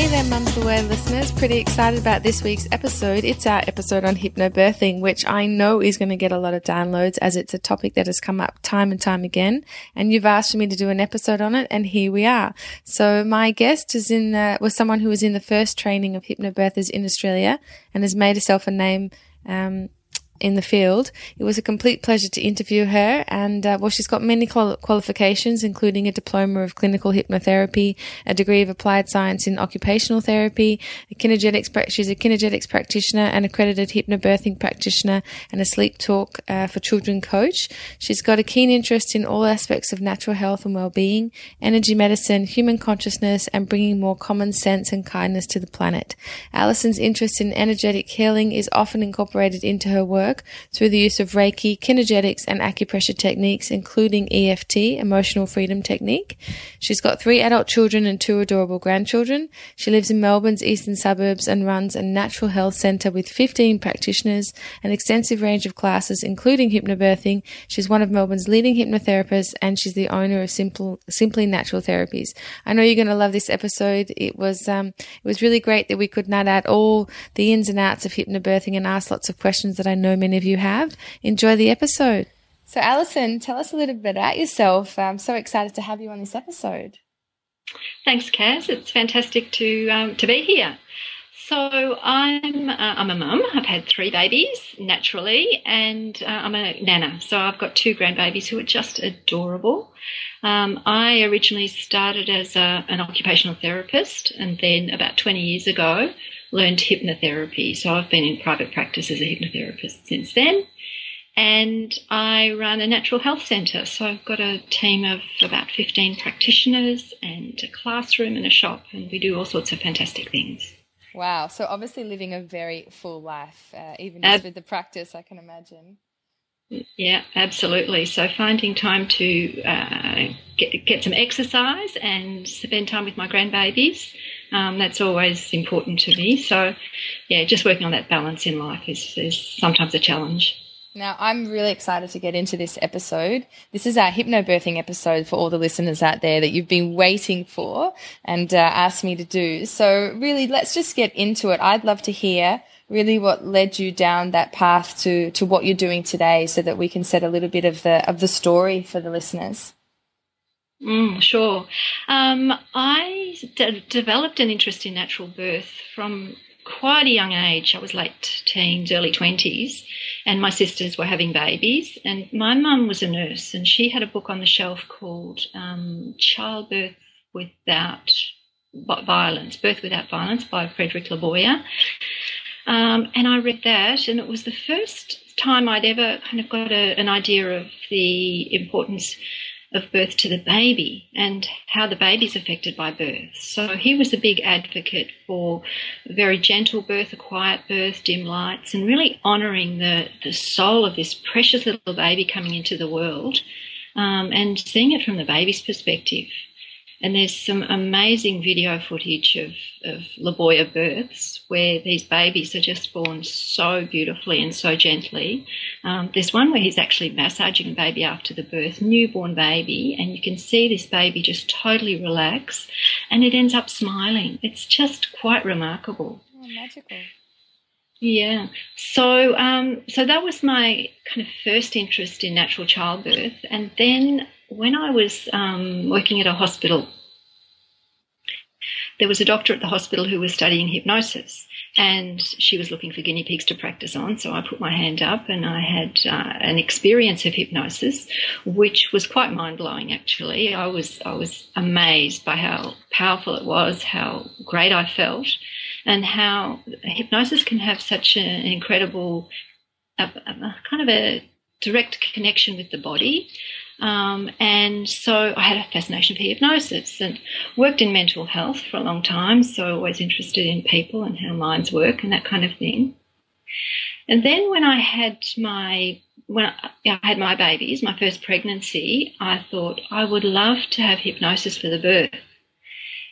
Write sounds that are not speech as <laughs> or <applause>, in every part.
Hey there, Mums the Word listeners. Pretty excited about this week's episode. It's our episode on hypnobirthing, which I know is going to get a lot of downloads as it's a topic that has come up time and time again. And you've asked me to do an episode on it, and here we are. So my guest is in uh, was someone who was in the first training of hypnobirthers in Australia and has made herself a name um, in the field. It was a complete pleasure to interview her, and uh, well, she's got many qual- qualifications, including a diploma of clinical hypnotherapy, a degree of applied science in occupational therapy, a pra- she's a kinetics practitioner, an accredited hypnobirthing practitioner, and a sleep talk uh, for children coach. She's got a keen interest in all aspects of natural health and well-being, energy medicine, human consciousness, and bringing more common sense and kindness to the planet. Alison's interest in energetic healing is often incorporated into her work work through the use of Reiki, kinergetics, and acupressure techniques, including EFT, Emotional Freedom Technique. She's got three adult children and two adorable grandchildren. She lives in Melbourne's eastern suburbs and runs a natural health centre with 15 practitioners, an extensive range of classes, including hypnobirthing. She's one of Melbourne's leading hypnotherapists, and she's the owner of Simple, Simply Natural Therapies. I know you're going to love this episode. It was um, it was really great that we could nut out all the ins and outs of hypnobirthing and ask lots of questions that I know many of you have. Enjoy the episode. So, Alison, tell us a little bit about yourself. I'm so excited to have you on this episode. Thanks, Kaz. It's fantastic to um, to be here. So I'm uh, I'm a mum. I've had three babies naturally, and uh, I'm a nana. So I've got two grandbabies who are just adorable. Um, I originally started as a, an occupational therapist, and then about 20 years ago, learned hypnotherapy. So I've been in private practice as a hypnotherapist since then. And I run a natural health centre. So I've got a team of about 15 practitioners and a classroom and a shop, and we do all sorts of fantastic things. Wow. So obviously living a very full life, uh, even just Ab- with the practice, I can imagine. Yeah, absolutely. So finding time to uh, get, get some exercise and spend time with my grandbabies, um, that's always important to me. So, yeah, just working on that balance in life is, is sometimes a challenge. Now, I'm really excited to get into this episode. This is our hypnobirthing episode for all the listeners out there that you've been waiting for and uh, asked me to do. So, really, let's just get into it. I'd love to hear really what led you down that path to to what you're doing today, so that we can set a little bit of the of the story for the listeners. Mm, sure. Um, I d- developed an interest in natural birth from quite a young age. I was late teens, early 20s, and my sisters were having babies. And my mum was a nurse, and she had a book on the shelf called um, Childbirth Without Violence, Birth Without Violence by Frederick Leboyer. Um, and I read that, and it was the first time I'd ever kind of got a, an idea of the importance of birth to the baby and how the baby's affected by birth. So he was a big advocate for a very gentle birth, a quiet birth, dim lights, and really honouring the, the soul of this precious little baby coming into the world um, and seeing it from the baby's perspective. And there's some amazing video footage of, of Leboyer births where these babies are just born so beautifully and so gently. Um, there's one where he's actually massaging a baby after the birth, newborn baby, and you can see this baby just totally relax and it ends up smiling. It's just quite remarkable. Oh, magical. Yeah. So, um, so that was my kind of first interest in natural childbirth, and then when I was um, working at a hospital, there was a doctor at the hospital who was studying hypnosis, and she was looking for guinea pigs to practice on. So I put my hand up, and I had uh, an experience of hypnosis, which was quite mind blowing. Actually, I was I was amazed by how powerful it was, how great I felt, and how hypnosis can have such an incredible, kind of a direct connection with the body Um, and so I had a fascination for hypnosis and worked in mental health for a long time. So always interested in people and how minds work and that kind of thing. And then when I had my when I had my babies, my first pregnancy, I thought I would love to have hypnosis for the birth.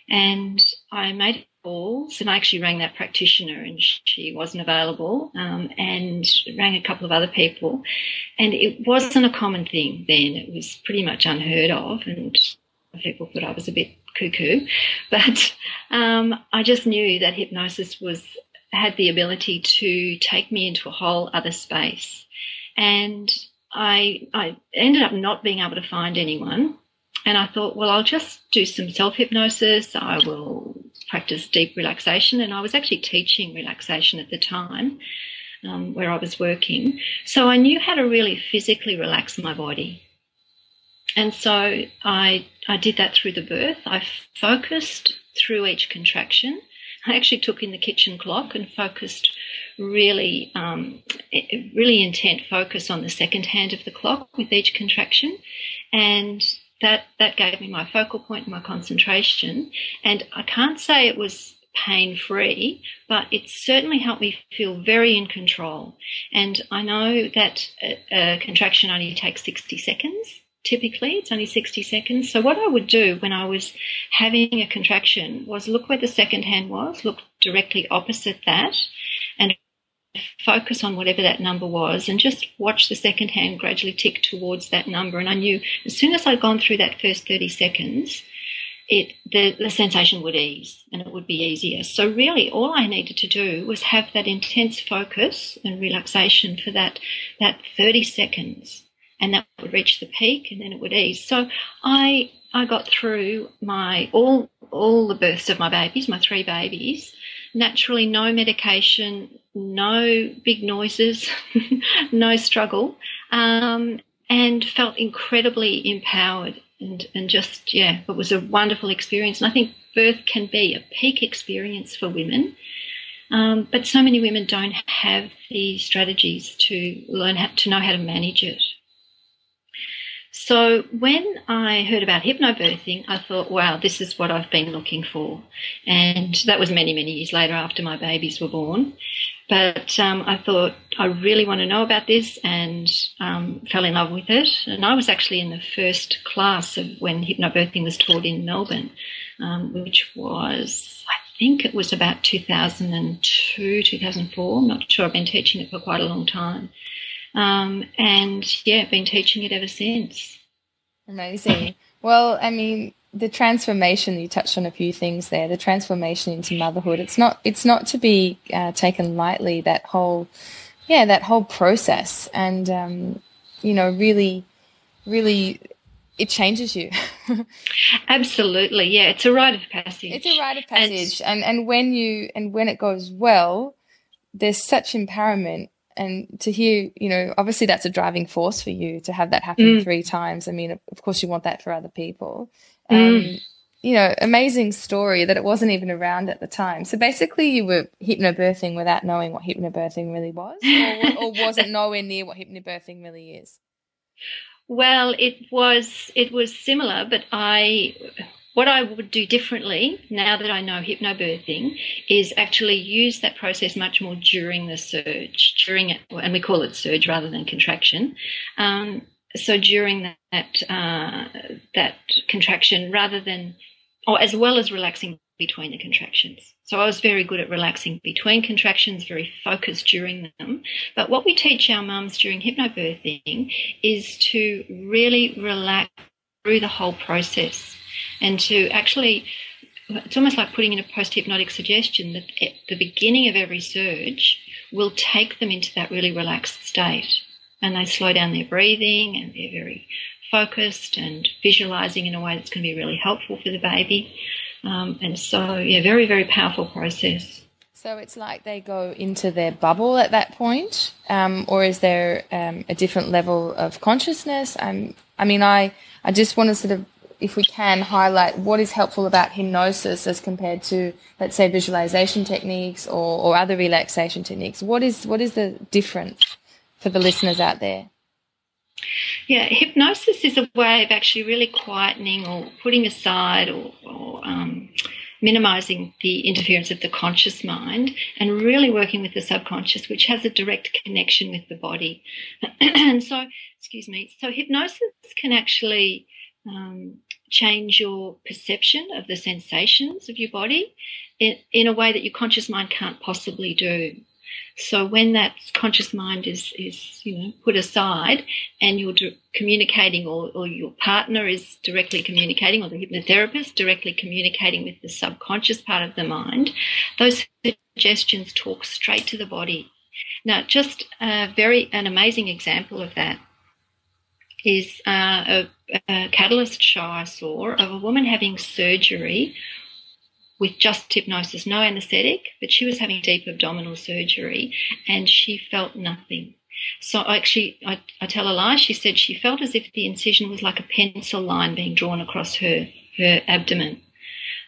And I made calls and I actually rang that practitioner and she wasn't available um, and rang a couple of other people. And it wasn't a common thing then. It was pretty much unheard of and people thought I was a bit cuckoo. <laughs> But um, I just knew that hypnosis was had the ability to take me into a whole other space. And I, I ended up not being able to find anyone. And I thought, well, I'll just do some self hypnosis. I will practice deep relaxation. And I was actually teaching relaxation at the time um, where I was working. So I knew how to really physically relax my body. And so I, I did that through the birth. I focused through each contraction. I actually took in the kitchen clock and focused really, um, really intent focus on the second hand of the clock with each contraction. And that that gave me my focal point and my concentration. And I can't say it was pain free, but it certainly helped me feel very in control. And I know that a, a contraction only takes 60 seconds. Typically, it's only 60 seconds. So, what I would do when I was having a contraction was look where the second hand was, look directly opposite that, focus on whatever that number was and just watch the second hand gradually tick towards that number. And I knew as soon as I'd gone through that first 30 seconds, it the, the sensation would ease and it would be easier. So really all I needed to do was have that intense focus and relaxation for that that 30 seconds and that would reach the peak and then it would ease. So I I got through my all all the births of my babies, my three babies, naturally no medication, no big noises, <laughs> no struggle, um, and felt incredibly empowered and, and just, yeah, it was a wonderful experience. And I think birth can be a peak experience for women. Um, but so many women don't have the strategies to learn how to know how to manage it. So when I heard about hypnobirthing, I thought, wow, this is what I've been looking for. And that was many, many years later after my babies were born. But um, I thought, I really want to know about this and um, fell in love with it. And I was actually in the first class of when hypnobirthing was taught in Melbourne, um, which was, I think it was about 2002, 2004. I'm not sure. I've been teaching it for quite a long time. Um, and yeah, been teaching it ever since. Amazing. Well, I mean, the transformation you touched on a few things there. The transformation into motherhood. It's not. It's not to be uh, taken lightly. That whole, yeah, that whole process, and um, you know, really, really, it changes you. <laughs> Absolutely, yeah. It's a rite of passage. It's a rite of passage, and, and and when you and when it goes well, there's such empowerment and to hear, you know, obviously that's a driving force for you to have that happen mm. three times. I mean, of course, you want that for other people. Mm. Um, you know, amazing story that it wasn't even around at the time. So basically, you were hypnobirthing without knowing what hypnobirthing really was, or, <laughs> or was it nowhere near what hypnobirthing really is? Well, it was it was similar, but I what I would do differently now that I know hypnobirthing is actually use that process much more during the surge, during it, and we call it surge rather than contraction. Um, so during that uh, that contraction, rather than, or as well as relaxing between the contractions. So I was very good at relaxing between contractions, very focused during them. But what we teach our mums during hypnobirthing is to really relax through the whole process and to actually it's almost like putting in a post hypnotic suggestion that at the beginning of every surge will take them into that really relaxed state. And they slow down their breathing and they're very focused and visualizing in a way that's going to be really helpful for the baby. Um, and so, yeah, very, very powerful process. So it's like they go into their bubble at that point, um, or is there um, a different level of consciousness? Um, I mean, I, I just want to sort of if we can highlight what is helpful about hypnosis as compared to, let's say, visualization techniques or, or other relaxation techniques. What is what is the difference for the listeners out there? Yeah, hypnosis is a way of actually really quietening or putting aside or, or um, minimizing the interference of the conscious mind and really working with the subconscious, which has a direct connection with the body. <clears throat> and so, excuse me, so hypnosis can actually um, change your perception of the sensations of your body in, in a way that your conscious mind can't possibly do. So when that conscious mind is, is you know, put aside and you're communicating or, or your partner is directly communicating or the hypnotherapist directly communicating with the subconscious part of the mind, those suggestions talk straight to the body. Now, just a very, an amazing example of that is uh, a, a catalyst show I saw of a woman having surgery with just hypnosis, no anesthetic, but she was having deep abdominal surgery and she felt nothing. So actually, I, I tell a lie. She said she felt as if the incision was like a pencil line being drawn across her her abdomen.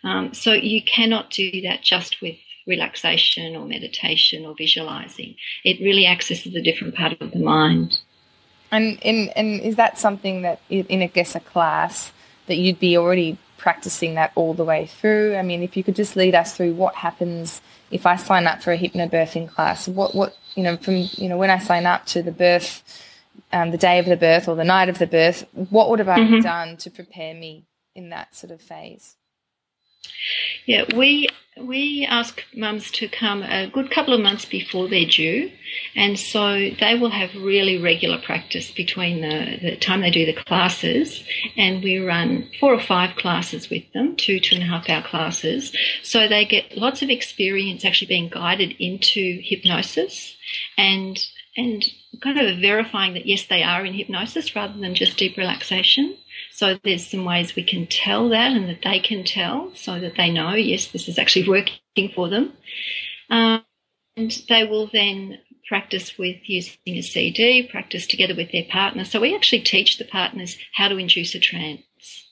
Um, so you cannot do that just with relaxation or meditation or visualizing. It really accesses a different part of the mind. And and and is that something that in I guess a class that you'd be already practicing that all the way through? I mean, if you could just lead us through what happens if I sign up for a hypnobirthing class, what, what, you know, from, you know, when I sign up to the birth, um, the day of the birth or the night of the birth, what would have I mm-hmm. done to prepare me in that sort of phase? Yeah, we we ask mums to come a good couple of months before they're due, and so they will have really regular practice between the, the time they do the classes, and we run four or five classes with them, two two and a half hour classes, so they get lots of experience actually being guided into hypnosis, and and kind of verifying that yes they are in hypnosis rather than just deep relaxation. So there's some ways we can tell that and that they can tell so that they know, yes, this is actually working for them. Um, and they will then practice with using a CD, practice together with their partner. So we actually teach the partners how to induce a trance.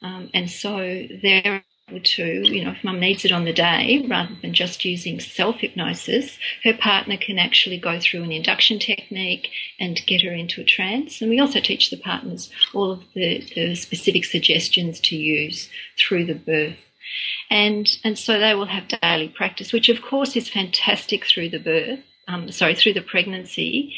Um, and so they're to, you know, if mum needs it on the day, rather than just using self hypnosis, her partner can actually go through an induction technique and get her into a trance. And we also teach the partners all of the, the specific suggestions to use through the birth. And, and so they will have daily practice, which of course is fantastic through the birth. Um, sorry, through the pregnancy,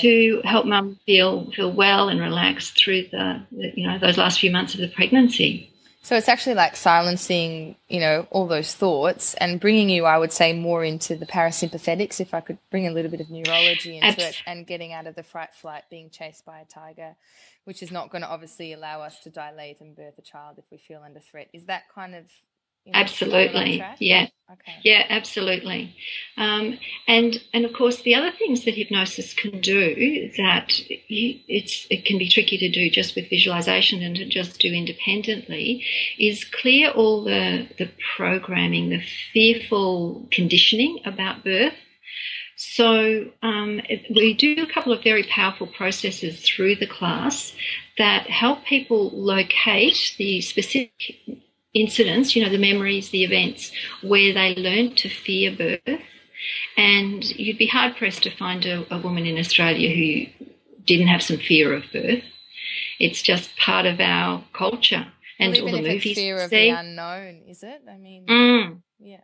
to help mum feel feel well and relaxed through the, the you know those last few months of the pregnancy. So it's actually like silencing, you know, all those thoughts and bringing you, I would say, more into the parasympathetics, if I could bring a little bit of neurology into Absolutely. it, and getting out of the fright flight, being chased by a tiger, which is not going to obviously allow us to dilate and birth a child if we feel under threat. Is that kind of absolutely, yeah, okay. yeah, absolutely. Um, and and of course, the other things that hypnosis can do that you, it's it can be tricky to do just with visualization and to just do independently is clear all the the programming, the fearful conditioning about birth. So um, we do a couple of very powerful processes through the class that help people locate the specific incidents, you know, the memories, the events where they learned to fear birth. And you'd be hard pressed to find a, a woman in Australia who didn't have some fear of birth. It's just part of our culture and all the movies. fear of the unknown, is it? I mean, mm. yeah.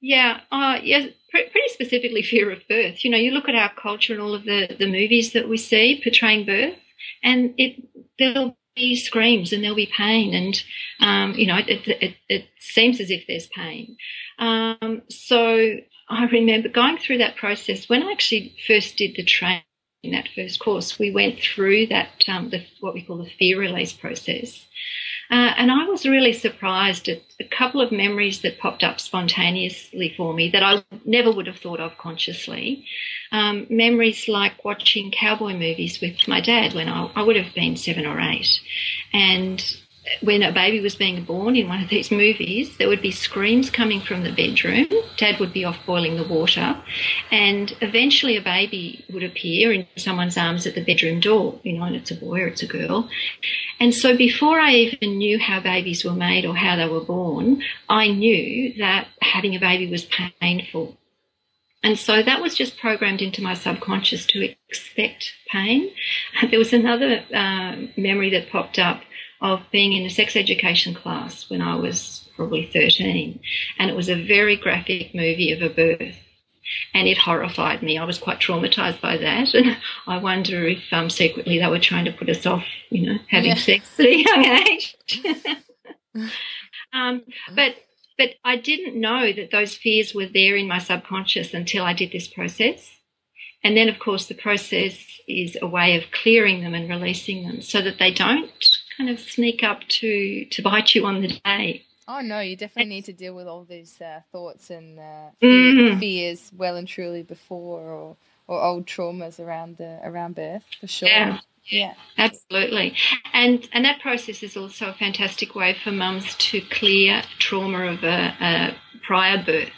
Yeah, uh, yeah, pretty specifically <laughs> fear of birth. You know, you look at our culture and all of the, the movies that we see portraying birth, and it there'll screams and there'll be pain and um, you know it, it, it, seems as if there's pain. Um, so i remember going through that process. When i actually first did the training in that first course we went through that um, the, what we call the fear release process uh, and I was really surprised at a couple of memories that popped up spontaneously for me that I never would have thought of consciously. Um, memories like watching cowboy movies with my dad when I, I would have been seven or eight. And when a baby was being born in one of these movies, there would be screams coming from the bedroom. Dad would be off boiling the water, and eventually a baby would appear in someone's arms at the bedroom door, you know, and it's a boy or it's a girl. And so before I even knew how babies were made or how they were born, I knew that having a baby was painful. And so that was just programmed into my subconscious to expect pain. <laughs> There was another uh, memory that popped up of being in a sex education class when I was probably 13. And it was a very graphic movie of a birth. And it horrified me. I was quite traumatized by that. And I wonder if um, secretly they were trying to put us off, you know, having yeah. sex at a young age. <laughs> um, but but I didn't know that those fears were there in my subconscious until I did this process. And then, of course, the process is a way of clearing them and releasing them so that they don't kind of sneak up to, to bite you on the day. Oh no, you definitely need to deal with all these uh, thoughts and uh, mm-hmm. fears well and truly before, or or old traumas around the around birth for sure. Yeah. Yeah, absolutely, and and that process is also a fantastic way for mums to clear trauma of a, a prior birth.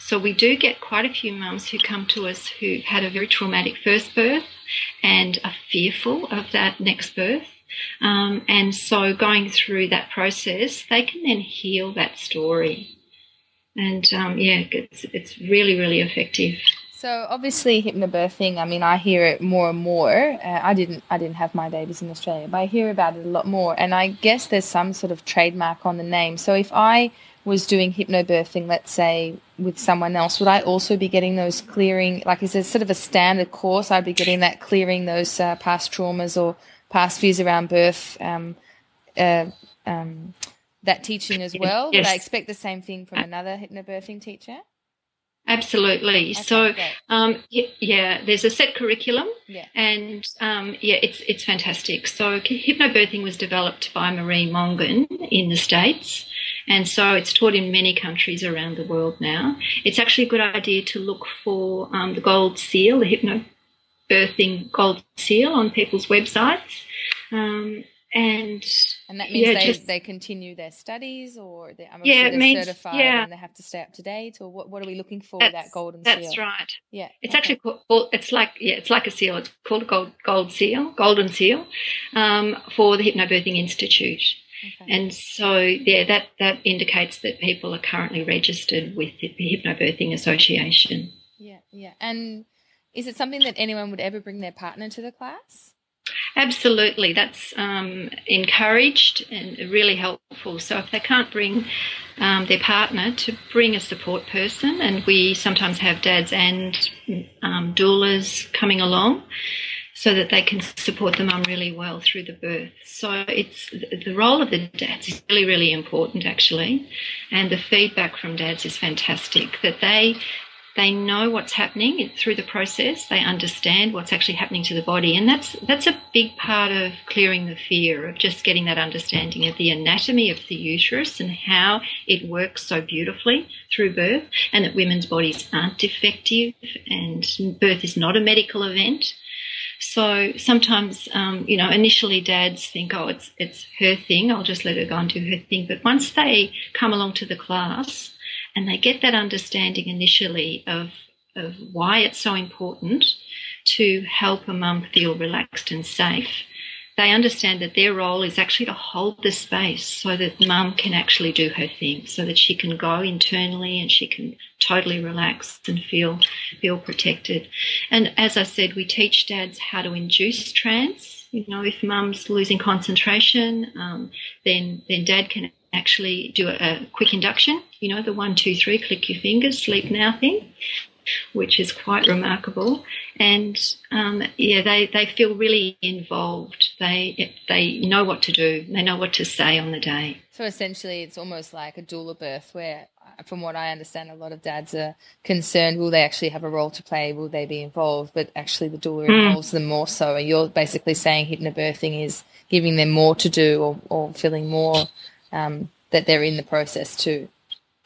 So we do get quite a few mums who come to us who've had a very traumatic first birth and are fearful of that next birth. Um, and so going through that process, they can then heal that story. And um, yeah, it's, it's really, really effective. So obviously hypnobirthing, I mean, I hear it more and more. Uh, I didn't, I didn't have my babies in Australia, but I hear about it a lot more. And I guess there's some sort of trademark on the name. So if I was doing hypnobirthing, let's say with someone else, would I also be getting those clearing? Like, is there sort of a standard course? I'd be getting that clearing those uh, past traumas or past views around birth. Um, uh, um, that teaching as well. Yes. Would I expect the same thing from another hypnobirthing teacher? Absolutely. Okay, so, um, yeah, there's a set curriculum, yeah. and um, yeah, it's it's fantastic. So, hypnobirthing was developed by Marie Mongan in the states, and so it's taught in many countries around the world now. It's actually a good idea to look for um, the gold seal, the hypnobirthing gold seal, on people's websites. Um, and and that means yeah, they, just, they continue their studies or they, I'm yeah, sure means, certified yeah. and they have to stay up to date or what, what are we looking for that's, that golden that's seal? That's right. Yeah. It's okay. actually called, it's like, yeah, it's like a seal. It's called a gold, gold seal, golden seal um, for the Hypnobirthing Institute. Okay. And so, yeah, that, that indicates that people are currently registered with the Hypnobirthing Association. Yeah, yeah. And is it something that anyone would ever bring their partner to the class? Absolutely, that's um, encouraged and really helpful. So if they can't bring um, their partner, to bring a support person, and we sometimes have dads and um, doulas coming along so that they can support the mum really well through the birth. So it's the role of the dads is really, really important actually, and the feedback from dads is fantastic. That they they know what's happening through the process. They understand what's actually happening to the body, and that's that's a big part of clearing the fear of just getting that understanding of the anatomy of the uterus and how it works so beautifully through birth, and that women's bodies aren't defective, and birth is not a medical event. So sometimes, um, you know, initially dads think, oh, it's it's her thing. I'll just let her go and do her thing. But once they come along to the class and they get that understanding initially of, of why it's so important to help a mum feel relaxed and safe. They understand that their role is actually to hold the space so that mum can actually do her thing, so that she can go internally and she can totally relax and feel feel protected. And as I said, we teach dads how to induce trance. You know, if mum's losing concentration, um, then then dad can actually do a, a quick induction, you know, the one, two, three, click your fingers, sleep now thing, which is quite remarkable. And um, yeah, they, they feel really involved. They they know what to do. They know what to say on the day. So essentially, it's almost like a doula birth, where, from what I understand, a lot of dads are concerned: will they actually have a role to play? Will they be involved? But actually, the doula mm. involves them more. So you're basically saying hypnobirthing is giving them more to do, or, or feeling more um, that they're in the process too.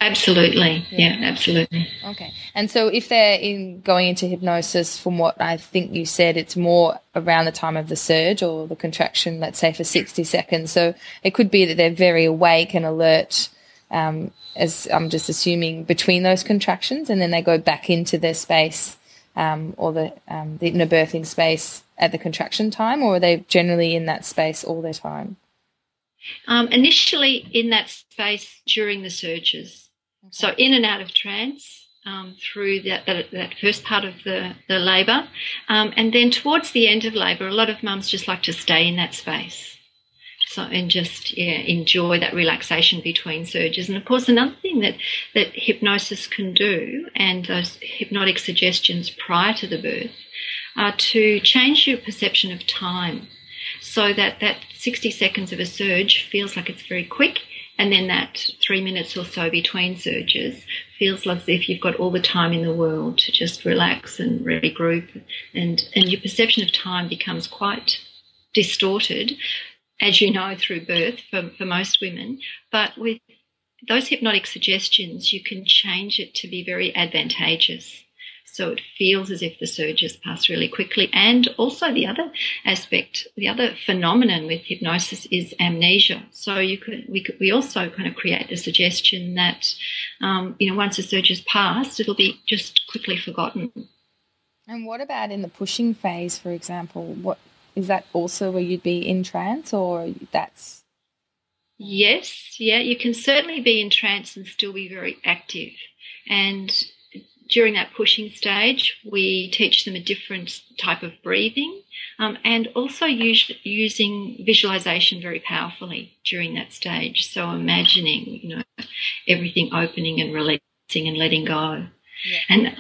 Absolutely. Yeah. yeah. absolutely. Okay. And so if they're in going into hypnosis from what I think you said, it's more around the time of the surge or the contraction, let's say for 60 seconds. So it could be that they're very awake and alert, um, as I'm just assuming between those contractions and then they go back into their space, um, or the, um, the birthing space at the contraction time, or are they generally in that space all their time? Um, initially, in that space during the surges. Okay. So, in and out of trance um, through that, that, that, first part of the, the labour. Um, and then towards the end of labour, a lot of mums just like to stay in that space. So, and just yeah, enjoy that relaxation between surges. And of course, another thing that, that hypnosis can do, and those hypnotic suggestions prior to the birth, are to change your perception of time so that that 60 seconds of a surge feels like it's very quick and then that three minutes or so between surges feels as if you've got all the time in the world to just relax and regroup and, and your perception of time becomes quite distorted as you know through birth for, for most women. But with those hypnotic suggestions you can change it to be very advantageous so it feels as if the surges pass really quickly. And also the other aspect, the other phenomenon with hypnosis is amnesia. So you could we could we also kind of create the suggestion that um, you know once the surge has passed, it'll be just quickly forgotten. And what about in the pushing phase, for example? What is that also where you'd be in trance, or that's Yes, yeah, you can certainly be in trance and still be very active. And during that pushing stage, we teach them a different type of breathing um, and also use, using visualization very powerfully during that stage. So imagining, you know, everything opening and releasing and letting go. Yeah. And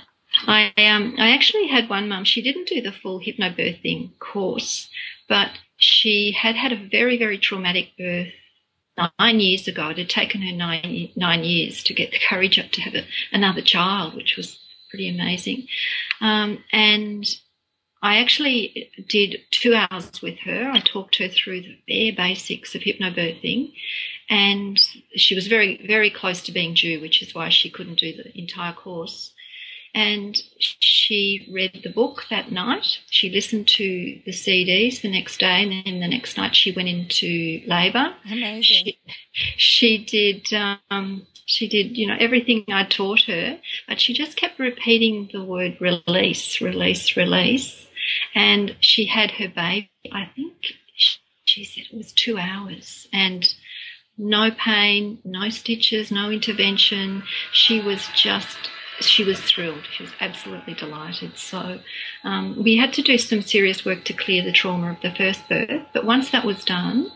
I um, I actually had one mum. She didn't do the full hypnobirthing course, but she had had a very very traumatic birth nine years ago. It had taken her nine, nine years to get the courage up to have a, another child, which was pretty amazing. Um, and I actually did two hours with her. I talked her through the bare basics of hypnobirthing, and she was very, very close to being due, which is why she couldn't do the entire course. And she read the book that night. She listened to the CDs the next day, and then the next night she went into labour. Amazing. She, she did. Um, she did, you know, everything I taught her, but she just kept repeating the word release, release, release. And she had her baby. I think she said it was two hours, and no pain, no stitches, no intervention. She was just she was thrilled. She was absolutely delighted. So um, we had to do some serious work to clear the trauma of the first birth. But once that was done,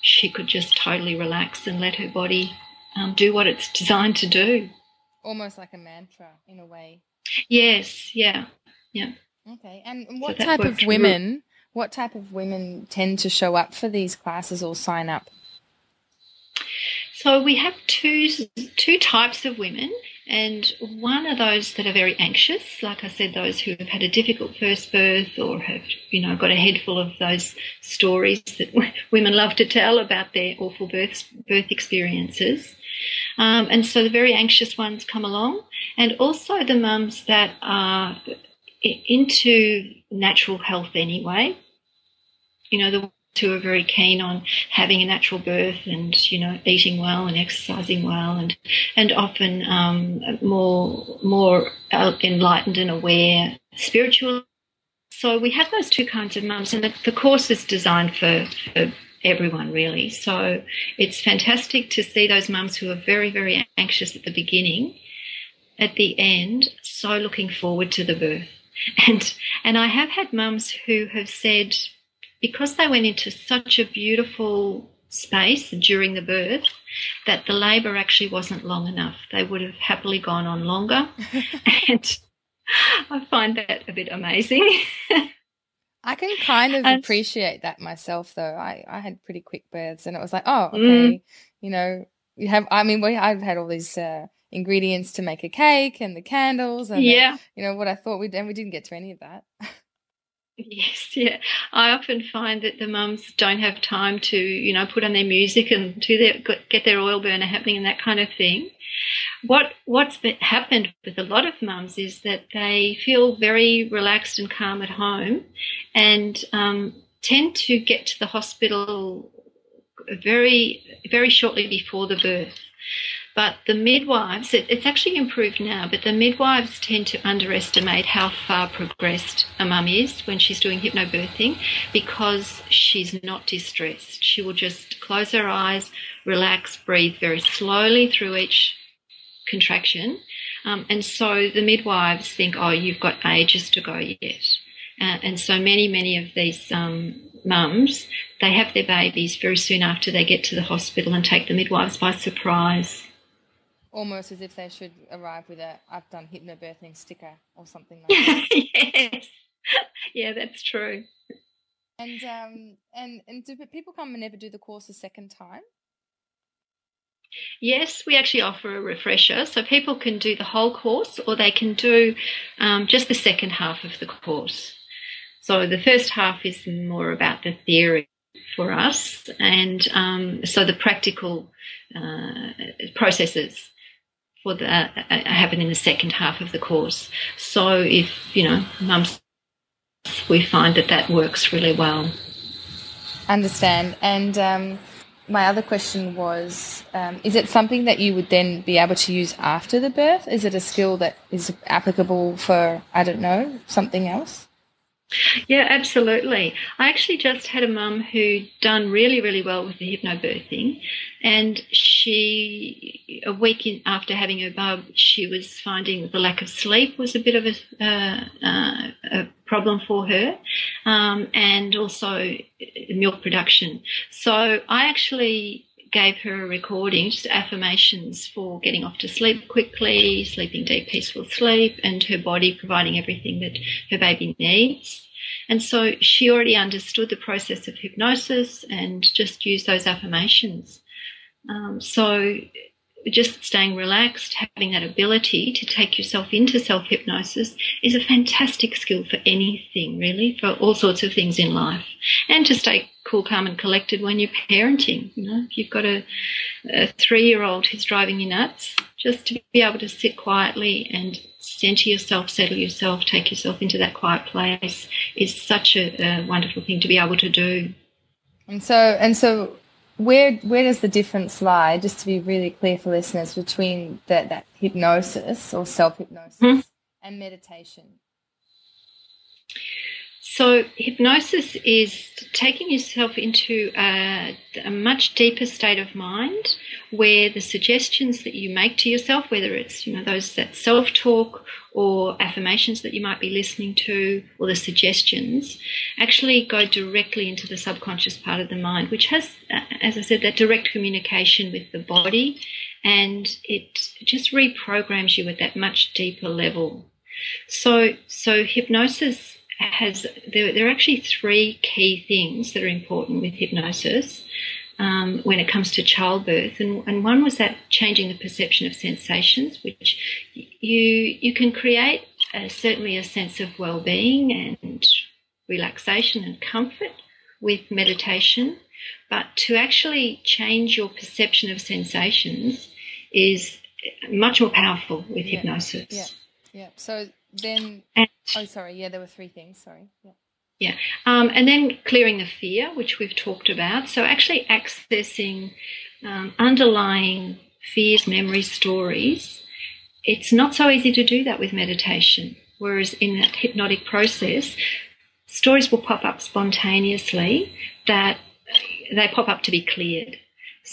she could just totally relax and let her body um, do what it's designed to do. Almost like a mantra in a way. Yes. Yeah. Yeah. Okay. And what so type of women? What type of women tend to show up for these classes or sign up? So we have two two types of women. And one are those that are very anxious, like I said, those who have had a difficult first birth or have, you know, got a head full of those stories that women love to tell about their awful birth, birth experiences. Um, and so the very anxious ones come along, and also the mums that are into natural health anyway. You know, the who are very keen on having a natural birth and you know eating well and exercising well and and often um, more more enlightened and aware spiritual. So we have those two kinds of mums, and the, the course is designed for, for everyone really. So it's fantastic to see those mums who are very very anxious at the beginning, at the end, so looking forward to the birth. And and I have had mums who have said because they went into such a beautiful space during the birth that the labour actually wasn't long enough. They would have happily gone on longer. <laughs> and I find that a bit amazing. I can kind of appreciate that myself, though. I, I had pretty quick births, and it was like, oh, okay, mm. you know, you have. I mean, we I've had all these uh, ingredients to make a cake and the candles, and yeah, the, you know what I thought we'd, and we didn't get to any of that. <laughs> Yes, <laughs> yeah. I often find that the mums don't have time to, you know, put on their music and do their get their oil burner happening and that kind of thing. What what's happened with a lot of mums is that they feel very relaxed and calm at home, and um, tend to get to the hospital very very shortly before the birth. But the midwives, it, it's actually improved now, but the midwives tend to underestimate how far progressed a mum is when she's doing hypnobirthing because she's not distressed. She will just close her eyes, relax, breathe very slowly through each contraction. Um, and so the midwives think, oh, you've got ages to go yet. Uh, and so many, many of these um, mums, they have their babies very soon after they get to the hospital and take the midwives by surprise. Almost as if they should arrive with a "I've done hypnobirthing" sticker or something like <laughs> that. yes, <laughs> yeah, that's true. And um, and and do people come and never do the course a second time? Yes, we actually offer a refresher, so people can do the whole course or they can do um, just the second half of the course. So the first half is more about the theory for us, and um, so the practical uh, processes for the uh, happen in the second half of the course. So if you know mums, we find that that works really well. Understand and. Um my other question was um, is it something that you would then be able to use after the birth? Is it a skill that is applicable for, I don't know, something else? Yeah, absolutely. I actually just had a mum who done really, really well with the hypnobirthing, and she a week in, after having her bub, she was finding the lack of sleep was a bit of a, uh, uh, a problem for her, um, and also milk production. So I actually gave her a recording, just affirmations for getting off to sleep quickly, sleeping deep, peaceful sleep, and her body providing everything that her baby needs. And so she already understood the process of hypnosis and just used those affirmations. Um, so just staying relaxed, having that ability to take yourself into self hypnosis is a fantastic skill for anything, really, for all sorts of things in life. And to stay cool, calm, and collected when you're parenting. You know, if you've got a, a three year old who's driving you nuts, just to be able to sit quietly and center yourself, settle yourself, take yourself into that quiet place is such a, a wonderful thing to be able to do. And so, and so, where where does the difference lie? Just to be really clear for listeners, between that that hypnosis or self hypnosis mm-hmm. and meditation. So, hypnosis is taking yourself into a, a, much deeper state of mind where the suggestions that you make to yourself, whether it's you know those that self talk or affirmations that you might be listening to, or the suggestions, actually go directly into the subconscious part of the mind, which has, uh, as I said, that direct communication with the body, and it just reprograms you at that much deeper level. So, so hypnosis has there, there, are actually three key things that are important with hypnosis um, when it comes to childbirth, and, and one was that changing the perception of sensations, which you you can create a, certainly a sense of well-being and relaxation and comfort with meditation, but to actually change your perception of sensations is much more powerful with yeah. hypnosis. Yeah, yeah. So then, and, oh, sorry. Yeah, there were three things. Sorry. Yeah. Yeah. Um, and then clearing the fear, which we've talked about. So actually accessing um, underlying fears, memories, stories. It's not so easy to do that with meditation. Whereas in that hypnotic process, stories will pop up spontaneously that they pop up to be cleared.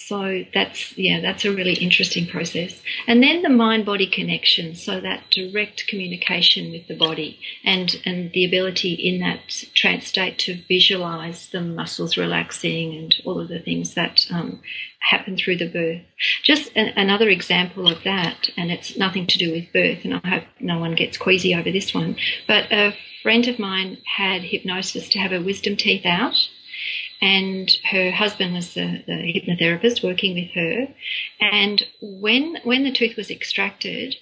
So that's yeah, that's a really interesting process. And then the mind body connection, so that direct communication with the body and and the ability in that trance state to visualize the muscles relaxing and all of the things that um, happen through the birth. Just an, another example of that, and it's nothing to do with birth, and I hope no one gets queasy over this one. But a friend of mine had hypnosis to have her wisdom teeth out and her husband was the, the hypnotherapist working with her. And when when the tooth was extracted,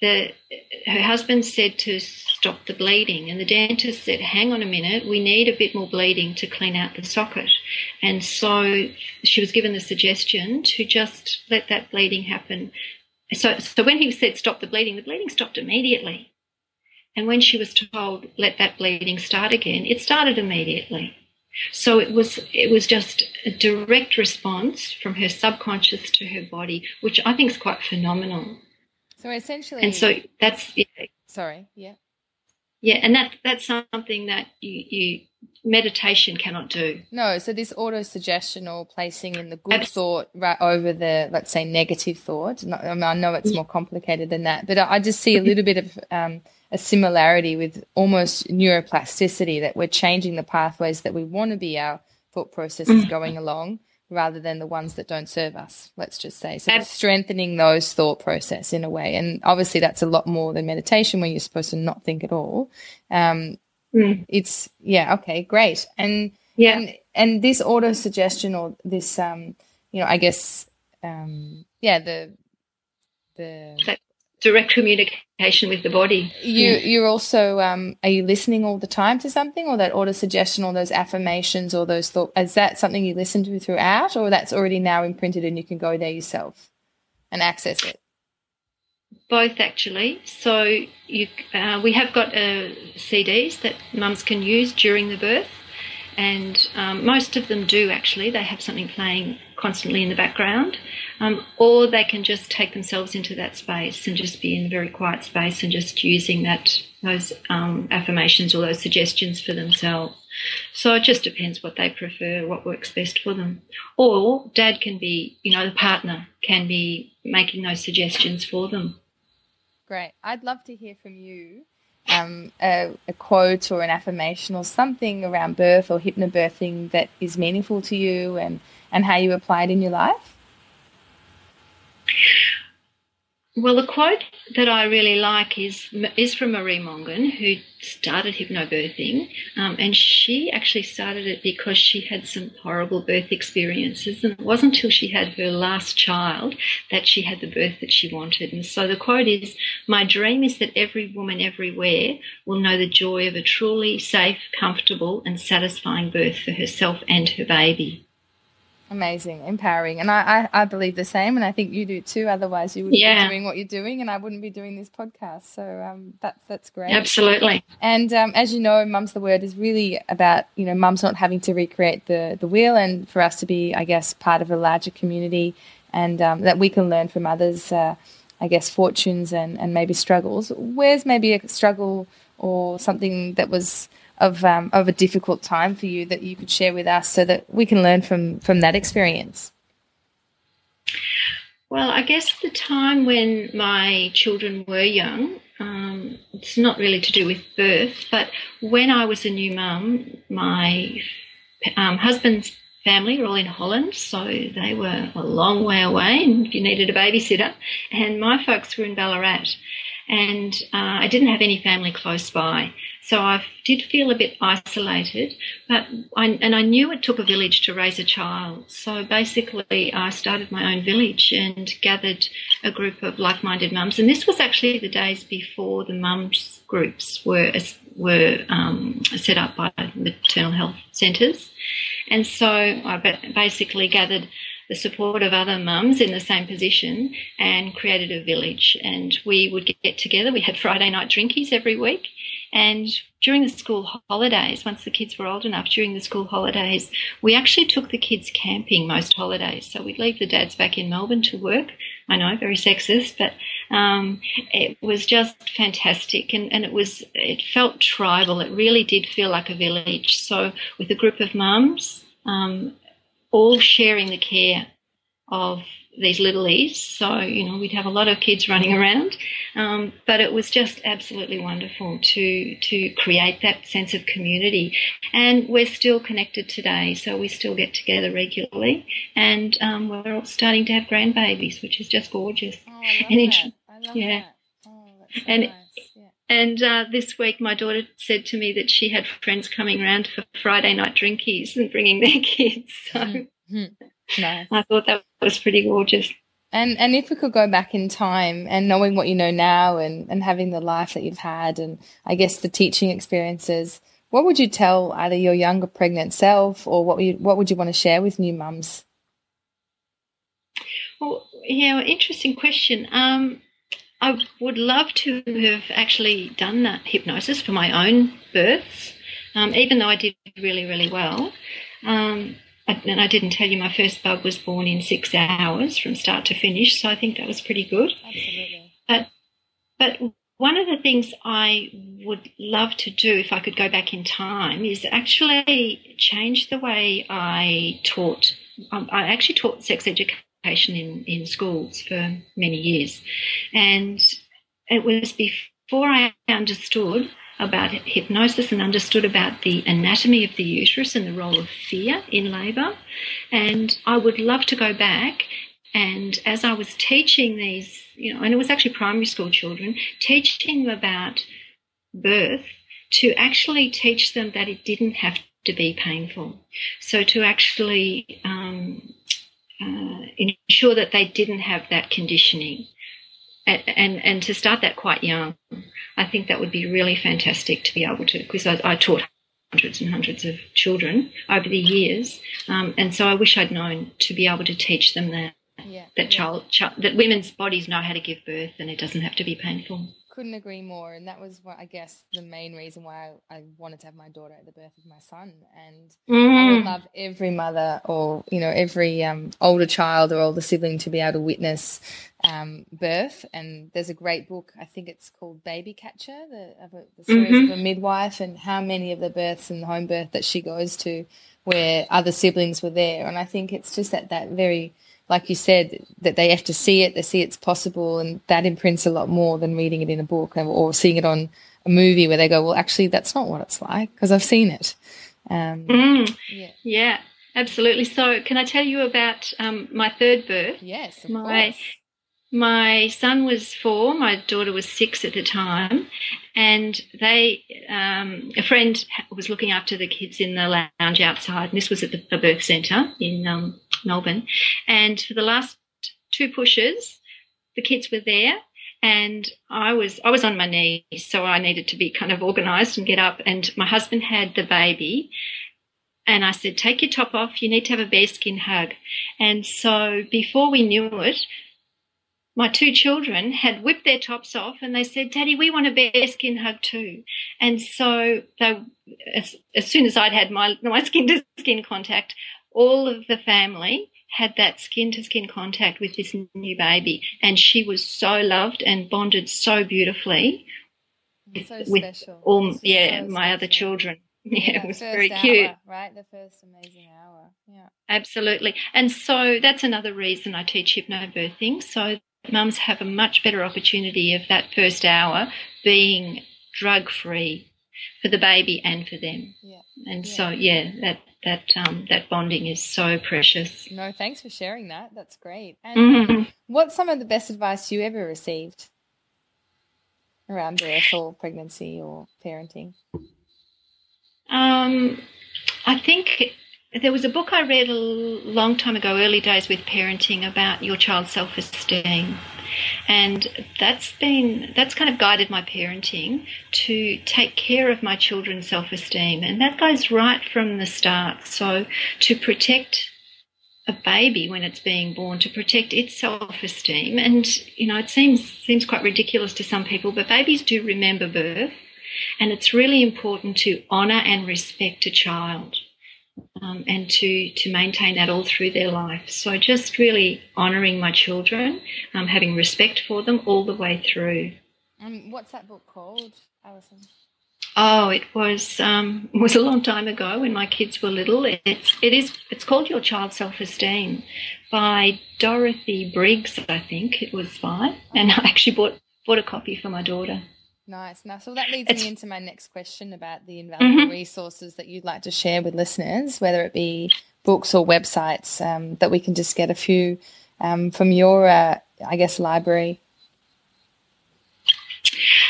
the her husband said to stop the bleeding, and the dentist said, "Hang on a minute, we need a bit more bleeding to clean out the socket." And so she was given the suggestion to just let that bleeding happen. So, so when he said stop the bleeding, the bleeding stopped immediately. And when she was told let that bleeding start again, it started immediately. So it was it was just a direct response from her subconscious to her body, which I think is quite phenomenal. So essentially, and so that's yeah. sorry, yeah, yeah, and that that's something that you you meditation cannot do. No, so this auto suggestion or placing in the good Absolutely. thought right over the, let's say, negative thought. I, mean, I know it's more complicated than that, but I just see a little bit of um, a similarity with almost neuroplasticity that we're changing the pathways that we want to be our thought processes mm. going along rather than the ones that don't serve us let's just say. So strengthening those thought process in a way. And obviously that's a lot more than meditation where you're supposed to not think at all. Um, mm. it's yeah okay great. And yeah. and, and this auto suggestion or this um you know i guess um yeah the the direct communication with the body. You you're also um, are you listening all the time to something, or that auto suggestion, or those affirmations, or those thoughts? Is that something you listen to throughout, or that's already now imprinted and you can go there yourself and access it? Both actually. So you uh, we have got uh, CDs that mums can use during the birth and um, most of them do actually. They have something playing constantly in the background, um, or they can just take themselves into that space and just be in a very quiet space and just using that those um, affirmations or those suggestions for themselves. So it just depends what they prefer, what works best for them. Or dad can be, you know, the partner can be making those suggestions for them. Great. I'd love to hear from you um, a, a, quote or an affirmation or something around birth or hypnobirthing that is meaningful to you and, and how you apply it in your life? Well, the quote that I really like is is from Marie Mongan, who started hypnobirthing, um, and she actually started it because she had some horrible birth experiences, and it wasn't until she had her last child that she had the birth that she wanted. And so the quote is, "My dream is that every woman everywhere will know the joy of a truly safe, comfortable, and satisfying birth for herself and her baby." Amazing, empowering, and I, I, I, believe the same, and I think you do too. Otherwise, you wouldn't yeah. be doing what you're doing, and I wouldn't be doing this podcast. So um, that's that's great. Absolutely. And um, as you know, "Mum's the Word" is really about you know mums not having to recreate the the wheel, and for us to be, I guess, part of a larger community, and um, that we can learn from others. Uh, I guess fortunes and and maybe struggles. Where's maybe a struggle or something that was of um, of a difficult time for you that you could share with us so that we can learn from from that experience? Well, I guess the time when my children were young, um, it's not really to do with birth, but when I was a new mum, my um, husband's family were all in Holland, so they were a long way away, and if you needed a babysitter. And my folks were in Ballarat, and uh, I didn't have any family close by. So I did feel a bit isolated, but I, and I knew it took a village to raise a child. So basically, I started my own village and gathered a group of like-minded mums. And this was actually the days before the mums groups were were um, set up by maternal health centres. And so I basically gathered the support of other mums in the same position and created a village. And we would get together. We had <laughs> Friday night drinkies every week and during the school holidays, once the kids were old enough, during the school holidays, we actually took the kids camping most holidays. So we'd leave the dads back in Melbourne to work. I know, very sexist, but um, it was just fantastic, and, and it was it felt tribal. It really did feel like a village. So with a group of mums, um, all sharing the care of these littlies. So, you know, we'd have a lot of kids running around. Um, but it was just absolutely wonderful to to create that sense of community. And we're still connected today, so we still get together regularly. And um, we're all starting to have grandbabies, which is just gorgeous. Oh, and that. I love yeah. Oh, so and nice. And uh, this week, my daughter said to me that she had friends coming around for Friday night drinkies and bringing their <laughs> kids. So mm-hmm. Nice. I thought that was pretty gorgeous. And and if we could go back in time and knowing what you know now and, and having the life that you've had and I guess the teaching experiences, what would you tell either your younger pregnant self or what would you, what would you want to share with new mums? Well, yeah, interesting question. Um, I would love to have actually done that hypnosis for my own births, um, even though I did really, really well. Um, and I didn't tell you my first bug was born in six hours from start to finish, so I think that was pretty good. Absolutely. But, but one of the things I would love to do if I could go back in time is actually change the way I taught. Um, I actually taught sex education in, in schools for many years. And it was before I understood about hypnosis and understood about the anatomy of the uterus and the role of fear in labour. And I would love to go back and as I was teaching these, you know, and it was actually primary school children, teaching them about birth, to actually teach them that it didn't have to be painful. So to actually um, uh, ensure that they didn't have that conditioning. And, and, and to start that quite young, I think that would be really fantastic to be able to, because I, I taught hundreds and hundreds of children over the years. Um, and so I wish I'd known to be able to teach them that yeah, that child, child that women's bodies know how to give birth and it doesn't have to be painful. Couldn't agree more, and that was what I guess the main reason why I, I wanted to have my daughter at the birth of my son. And I would Mm. love every mother, or you know, every um, older child or older sibling to be able to witness um, birth. And there's a great book, I think it's called Baby Catcher, the, of a, the stories Mhm. of a midwife and how many of the births and the home birth that she goes to, where other siblings were there. And I think it's just that that very like you said, that they have to see it, they see it's possible, and that imprints a lot more than reading it in a book or, seeing it on a movie where they go, well, actually, that's not what it's like because I've seen it. Um, Mm. yeah. Yeah, absolutely. So, can I tell you about um, my third birth? Yes, My- course. My son was four, my daughter was six at the time, and they, um, a friend was looking after the kids in the lounge outside, and this was at the, a birth centre in um, Melbourne. And for the last two pushes, the kids were there, and I was I was on my knees, so I needed to be kind of organised and get up. And my husband had the baby, and I said, "Take your top off. You need to have a bearskin hug." And so before we knew it, my two children had whipped their tops off and they said, Daddy, we want a bearskin hug too. And so they, as, as soon as I'd had my, my skin to skin contact, all of the family had that skin to skin contact with this new baby. And she was so loved and bonded so beautifully with, so with all, yeah, so my other children. <laughs> Yeah, it was very hour, cute. right? The first amazing hour. Yeah. Absolutely. And so that's another reason I teach hypnobirthing. So mums have a much better opportunity of that first hour being drug free for the baby and for them. Yeah. And Yeah. so yeah, that that um, that bonding is so precious. No, thanks for sharing that. That's great. And Mhm. what's some of the best advice you ever received around birth or pregnancy or parenting? Um, I think there was a book I read a long time ago, early days with parenting, about your child's self-esteem, and that's been that's kind of guided my parenting to take care of my children's self-esteem, and that goes right from the start. So to protect a baby when it's being born to protect its self-esteem. And you know it seems seems quite ridiculous to some people but babies do remember birth. And it's really important to honour and respect a child um, and to, to maintain that all through their life. So just really honouring my children, um, having respect for them all the way through. Um, what's that book called, Alison? Oh, it was um, <laughs> was a long time ago when my kids were little. It's it is it's called Your Child's Self Esteem by Dorothy Briggs, I think it was by, and <laughs> I actually bought bought a copy for my daughter. Nice. Now, so that leads It's- me into my next question about the invaluable Mhm. resources that you'd like to share with listeners, whether it be books or websites, um, that we can just get a few um, from your, uh, I guess, library.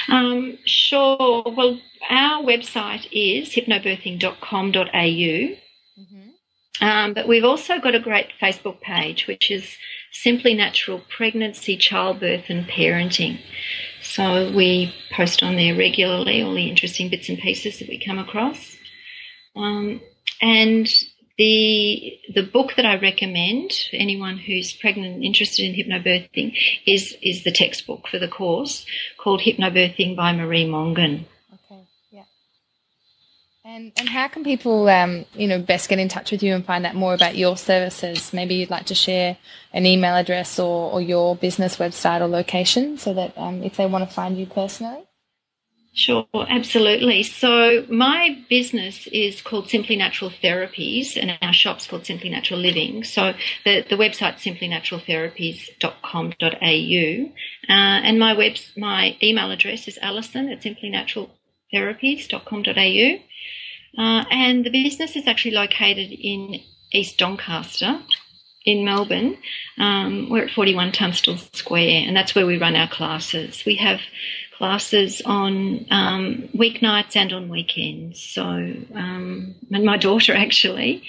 Um, sure. Well, our website is hypnobirthing.com.au. Mm-hmm. Um, but we've also got a great Facebook page, which is Simply Natural Pregnancy, Childbirth and Parenting. So we post on there regularly all the interesting bits and pieces that we come across. Um, and the the book that I recommend for anyone who's pregnant and interested in hypnobirthing is is the textbook for the course called Hypnobirthing by Marie Mongan. And, and how can people, um, you know, best get in touch with you and find out more about your services? Maybe you'd like to share an email address or, or your business website or location so that um, if they want to find you personally. Sure, absolutely. So my business is called Simply Natural Therapies and our shop's called Simply Natural Living. So the, the website simplynaturaltherapies.com.au uh, and my web my email address is alison at simplynaturaltherapies.com.au uh, and the business is actually located in East Doncaster in Melbourne. Um, we're at 41 Tunstall Square and that's where we run our classes. We have classes on um, weeknights and on weekends. So, um, my daughter actually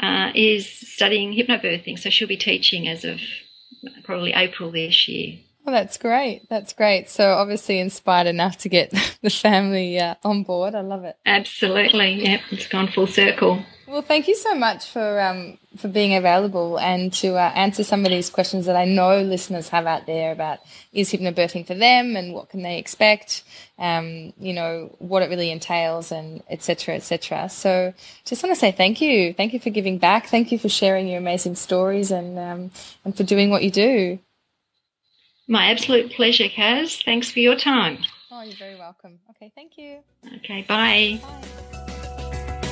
uh, is studying hypnobirthing, so she'll be teaching as of probably April this year. Well, that's great. That's great. So obviously inspired enough to get <laughs> the family uh, on board. I love it. Absolutely. Yep, it's gone full circle. Well, thank you so much for um, for being available and to uh, answer some of these questions that I know listeners have out there about is hypnobirthing for them and what can they expect, um, you know, what it really entails and etc. etc. So, just want to say thank you, thank you for giving back, thank you for sharing your amazing stories and um, and for doing what you do. My absolute pleasure, Kaz. Thanks for your time. Oh, you're very welcome. Okay, thank you. Okay, bye. bye.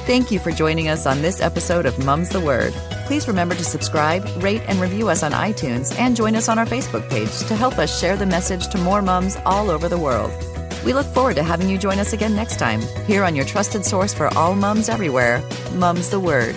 Thank you for joining us on this episode of Mum's the Word. Please remember to subscribe, rate, and review us on iTunes and join us on our Facebook page to help us share the message to more mums all over the world. We look forward to having you join us again next time, here on your trusted source for all mums everywhere, Mum's the Word.